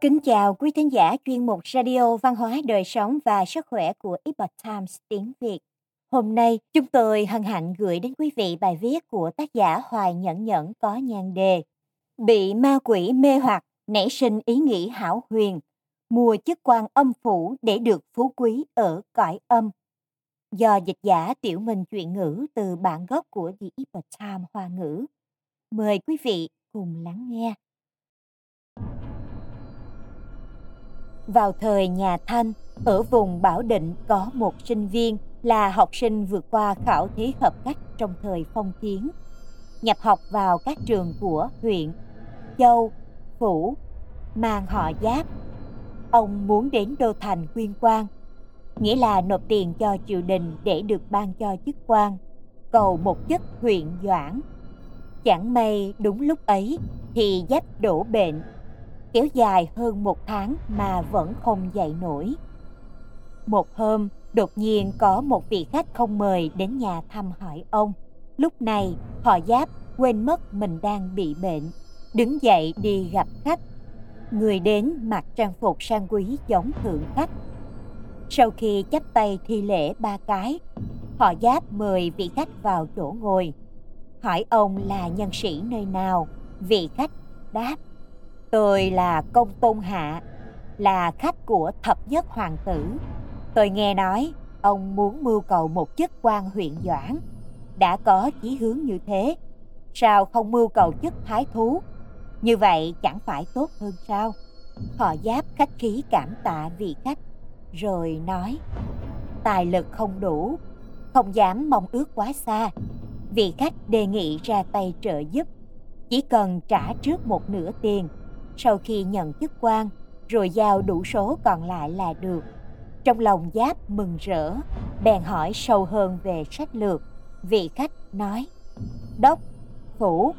Kính chào quý thính giả chuyên mục Radio Văn hóa Đời sống và Sức khỏe của Epoch Times tiếng Việt. Hôm nay, chúng tôi hân hạnh gửi đến quý vị bài viết của tác giả Hoài Nhẫn Nhẫn có nhan đề Bị ma quỷ mê hoặc, nảy sinh ý nghĩ hảo huyền, mua chức quan âm phủ để được phú quý ở cõi âm. Do dịch giả Tiểu Minh chuyện ngữ từ bản gốc của The Epoch Times Hoa ngữ. Mời quý vị cùng lắng nghe. Vào thời nhà Thanh, ở vùng Bảo Định có một sinh viên là học sinh vượt qua khảo thí hợp cách trong thời phong kiến. Nhập học vào các trường của huyện, châu, phủ, mang họ giáp. Ông muốn đến đô thành quyên quan, nghĩa là nộp tiền cho triều đình để được ban cho chức quan, cầu một chức huyện doãn. Chẳng may đúng lúc ấy thì giáp đổ bệnh kéo dài hơn một tháng mà vẫn không dậy nổi. Một hôm, đột nhiên có một vị khách không mời đến nhà thăm hỏi ông. Lúc này, họ giáp quên mất mình đang bị bệnh, đứng dậy đi gặp khách. Người đến mặc trang phục sang quý giống thượng khách. Sau khi chắp tay thi lễ ba cái, họ giáp mời vị khách vào chỗ ngồi. Hỏi ông là nhân sĩ nơi nào, vị khách đáp Tôi là công tôn hạ, là khách của thập nhất hoàng tử. Tôi nghe nói ông muốn mưu cầu một chức quan huyện doãn. Đã có chí hướng như thế, sao không mưu cầu chức thái thú? Như vậy chẳng phải tốt hơn sao? Họ giáp khách khí cảm tạ vị khách, rồi nói Tài lực không đủ, không dám mong ước quá xa. Vị khách đề nghị ra tay trợ giúp, chỉ cần trả trước một nửa tiền sau khi nhận chức quan, rồi giao đủ số còn lại là được. Trong lòng giáp mừng rỡ, bèn hỏi sâu hơn về sách lược. Vị khách nói, đốc, phủ,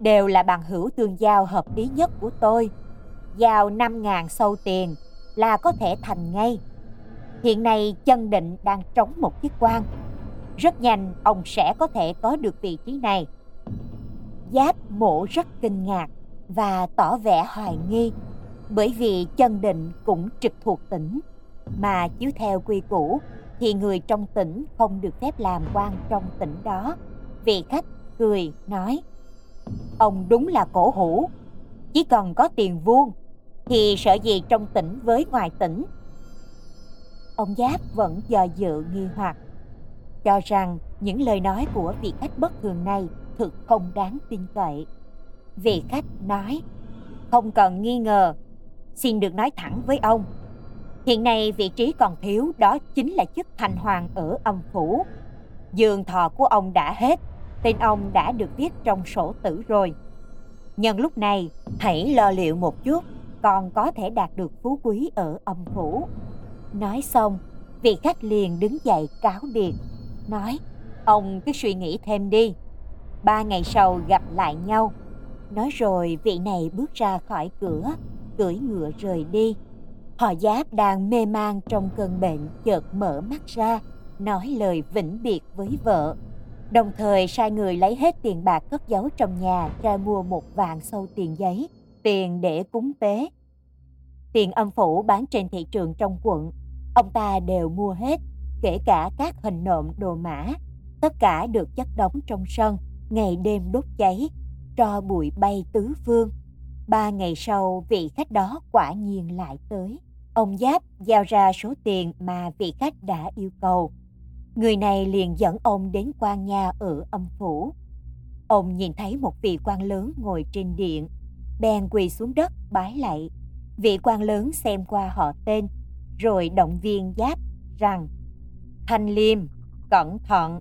đều là bằng hữu tương giao hợp lý nhất của tôi. Giao năm ngàn sâu tiền là có thể thành ngay. Hiện nay chân định đang trống một chức quan. Rất nhanh ông sẽ có thể có được vị trí này. Giáp mổ rất kinh ngạc và tỏ vẻ hoài nghi, bởi vì chân định cũng trực thuộc tỉnh. Mà chiếu theo quy củ, thì người trong tỉnh không được phép làm quan trong tỉnh đó. Vị khách cười, nói, ông đúng là cổ hủ. Chỉ cần có tiền vuông, thì sợ gì trong tỉnh với ngoài tỉnh? Ông giáp vẫn do dự nghi hoặc, cho rằng những lời nói của vị khách bất thường này thực không đáng tin cậy vị khách nói. Không cần nghi ngờ. Xin được nói thẳng với ông. Hiện nay vị trí còn thiếu đó chính là chức thành hoàng ở âm phủ. Giường thọ của ông đã hết, tên ông đã được viết trong sổ tử rồi. Nhân lúc này, hãy lo liệu một chút, còn có thể đạt được phú quý ở âm phủ. Nói xong, vị khách liền đứng dậy cáo biệt, nói, ông cứ suy nghĩ thêm đi. Ba ngày sau gặp lại nhau. Nói rồi vị này bước ra khỏi cửa, cưỡi ngựa rời đi. Họ giáp đang mê man trong cơn bệnh chợt mở mắt ra, nói lời vĩnh biệt với vợ. Đồng thời sai người lấy hết tiền bạc cất giấu trong nhà ra mua một vạn sâu tiền giấy, tiền để cúng tế. Tiền âm phủ bán trên thị trường trong quận, ông ta đều mua hết, kể cả các hình nộm đồ mã. Tất cả được chất đóng trong sân, ngày đêm đốt cháy, tro bụi bay tứ phương. Ba ngày sau, vị khách đó quả nhiên lại tới. Ông Giáp giao ra số tiền mà vị khách đã yêu cầu. Người này liền dẫn ông đến quan nhà ở âm phủ. Ông nhìn thấy một vị quan lớn ngồi trên điện, bèn quỳ xuống đất bái lạy. Vị quan lớn xem qua họ tên, rồi động viên Giáp rằng Thanh Liêm, cẩn thận.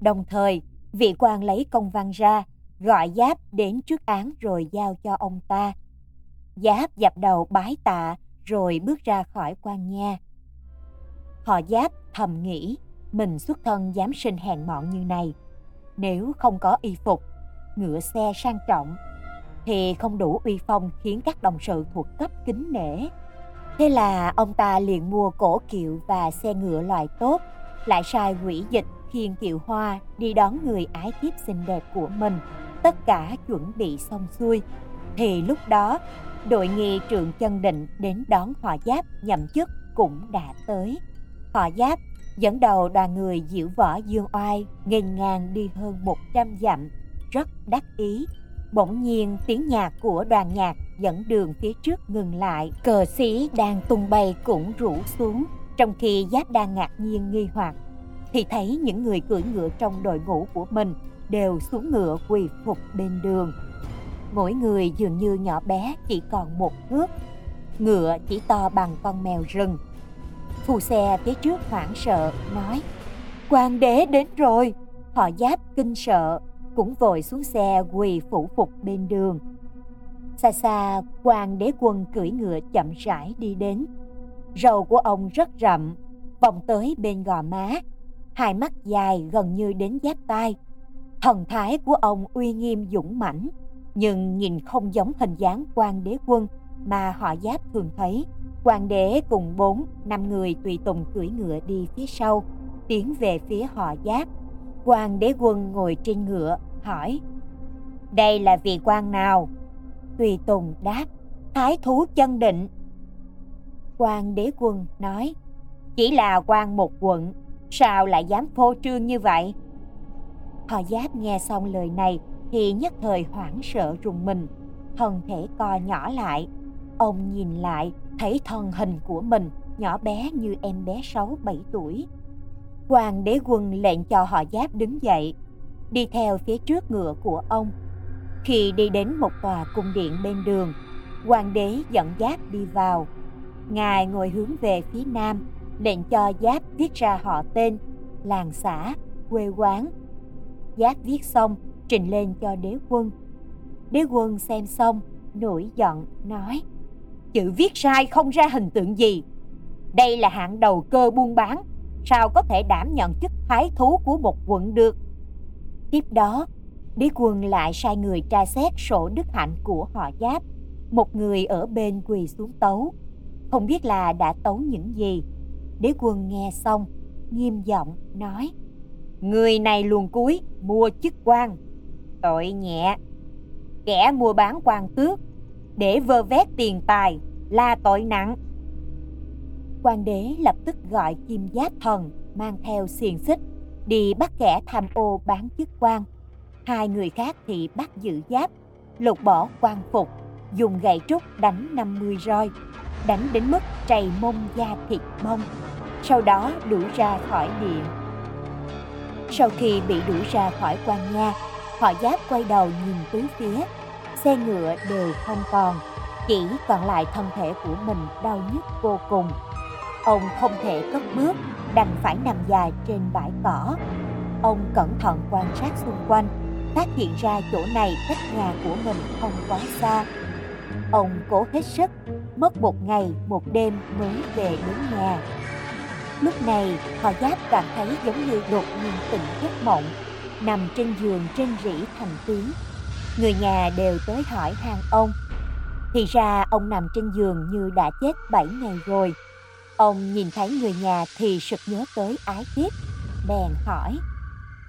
Đồng thời, vị quan lấy công văn ra, gọi Giáp đến trước án rồi giao cho ông ta. Giáp dập đầu bái tạ rồi bước ra khỏi quan nha. Họ Giáp thầm nghĩ mình xuất thân dám sinh hèn mọn như này. Nếu không có y phục, ngựa xe sang trọng, thì không đủ uy phong khiến các đồng sự thuộc cấp kính nể. Thế là ông ta liền mua cổ kiệu và xe ngựa loại tốt, lại sai quỷ dịch khiên kiệu hoa đi đón người ái thiếp xinh đẹp của mình tất cả chuẩn bị xong xuôi. Thì lúc đó, đội nghi trượng chân định đến đón họ giáp nhậm chức cũng đã tới. Họ giáp dẫn đầu đoàn người diễu võ dương oai nghênh ngang đi hơn 100 dặm, rất đắc ý. Bỗng nhiên, tiếng nhạc của đoàn nhạc dẫn đường phía trước ngừng lại, cờ xí đang tung bay cũng rủ xuống, trong khi giáp đang ngạc nhiên nghi hoặc. Thì thấy những người cưỡi ngựa trong đội ngũ của mình đều xuống ngựa quỳ phục bên đường. Mỗi người dường như nhỏ bé chỉ còn một thước, ngựa chỉ to bằng con mèo rừng. Phù xe phía trước hoảng sợ, nói quan đế đến rồi. Họ giáp kinh sợ, cũng vội xuống xe quỳ phủ phục bên đường. Xa xa quan đế quân cưỡi ngựa chậm rãi đi đến. Râu của ông rất rậm, vòng tới bên gò má. Hai mắt dài gần như đến giáp tai thần thái của ông uy nghiêm dũng mãnh nhưng nhìn không giống hình dáng quan đế quân mà họ giáp thường thấy Quan đế cùng bốn, năm người tùy tùng cưỡi ngựa đi phía sau, tiến về phía họ giáp. Quan đế quân ngồi trên ngựa, hỏi, Đây là vị quan nào? Tùy tùng đáp, Thái thú chân định. Quan đế quân nói, Chỉ là quan một quận, sao lại dám phô trương như vậy? Họ giáp nghe xong lời này thì nhất thời hoảng sợ rùng mình, thân thể co nhỏ lại. Ông nhìn lại thấy thân hình của mình nhỏ bé như em bé 6-7 tuổi. Hoàng đế quân lệnh cho họ giáp đứng dậy, đi theo phía trước ngựa của ông. Khi đi đến một tòa cung điện bên đường, hoàng đế dẫn giáp đi vào. Ngài ngồi hướng về phía nam, lệnh cho giáp viết ra họ tên, làng xã, quê quán. Giáp viết xong, trình lên cho đế quân. Đế quân xem xong, nổi giận, nói – chữ viết sai không ra hình tượng gì. Đây là hạng đầu cơ buôn bán, sao có thể đảm nhận chức thái thú của một quận được. Tiếp đó, đế quân lại sai người tra xét sổ đức hạnh của họ giáp. Một người ở bên quỳ xuống tấu, không biết là đã tấu những gì. Đế quân nghe xong, nghiêm giọng nói, Người này luồn cuối, mua chức quan, tội nhẹ. Kẻ mua bán quan tước để vơ vét tiền tài là tội nặng. Quan đế lập tức gọi kim giáp thần mang theo xiềng xích đi bắt kẻ tham ô bán chức quan. Hai người khác thì bắt giữ giáp, lột bỏ quan phục, dùng gậy trúc đánh 50 roi, đánh đến mức trầy mông da thịt bông, sau đó đuổi ra khỏi điện. Sau khi bị đuổi ra khỏi quan nha, họ giáp quay đầu nhìn tứ phía, xe ngựa đều không còn, chỉ còn lại thân thể của mình đau nhức vô cùng. Ông không thể cất bước, đành phải nằm dài trên bãi cỏ. Ông cẩn thận quan sát xung quanh, phát hiện ra chỗ này cách nhà của mình không quá xa. Ông cố hết sức, mất một ngày một đêm mới về đến nhà. Lúc này, họ giáp cảm thấy giống như đột nhiên tỉnh giấc mộng, nằm trên giường trên rỉ thành tiếng. Người nhà đều tới hỏi hàng ông thì ra ông nằm trên giường như đã chết 7 ngày rồi. Ông nhìn thấy người nhà thì sực nhớ tới ái thiếp, bèn hỏi.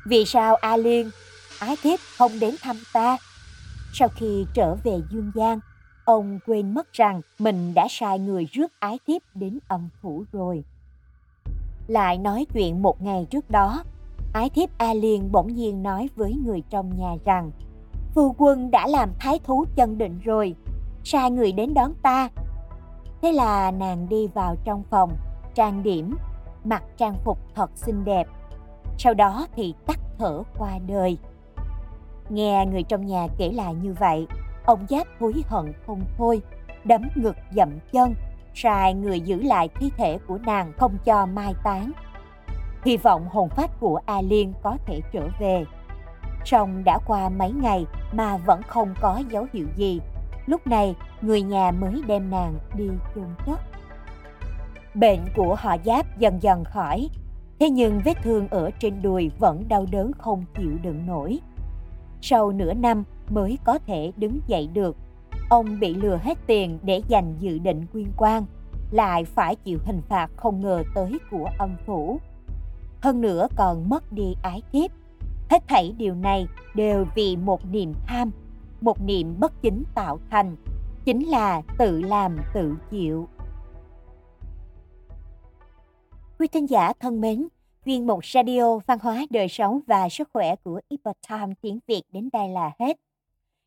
Vì sao A Liên, ái thiếp không đến thăm ta? Sau khi trở về Dương Giang, ông quên mất rằng mình đã sai người rước ái thiếp đến âm phủ rồi. Lại nói chuyện một ngày trước đó, ái thiếp A Liên bỗng nhiên nói với người trong nhà rằng Phu quân đã làm thái thú chân định rồi, sai người đến đón ta. Thế là nàng đi vào trong phòng, trang điểm, mặc trang phục thật xinh đẹp. Sau đó thì tắt thở qua đời. Nghe người trong nhà kể lại như vậy, ông Giáp hối hận không thôi, đấm ngực dậm chân, sai người giữ lại thi thể của nàng không cho mai táng. Hy vọng hồn phách của A Liên có thể trở về. Song đã qua mấy ngày mà vẫn không có dấu hiệu gì Lúc này, người nhà mới đem nàng đi chôn cất. Bệnh của họ giáp dần dần khỏi, thế nhưng vết thương ở trên đùi vẫn đau đớn không chịu đựng nổi. Sau nửa năm mới có thể đứng dậy được, ông bị lừa hết tiền để dành dự định quyên quan, lại phải chịu hình phạt không ngờ tới của âm phủ. Hơn nữa còn mất đi ái thiếp. Hết thảy điều này đều vì một niềm tham một niềm bất chính tạo thành chính là tự làm tự chịu quý thính giả thân mến chuyên mục radio văn hóa đời sống và sức khỏe của Epoch Time tiếng Việt đến đây là hết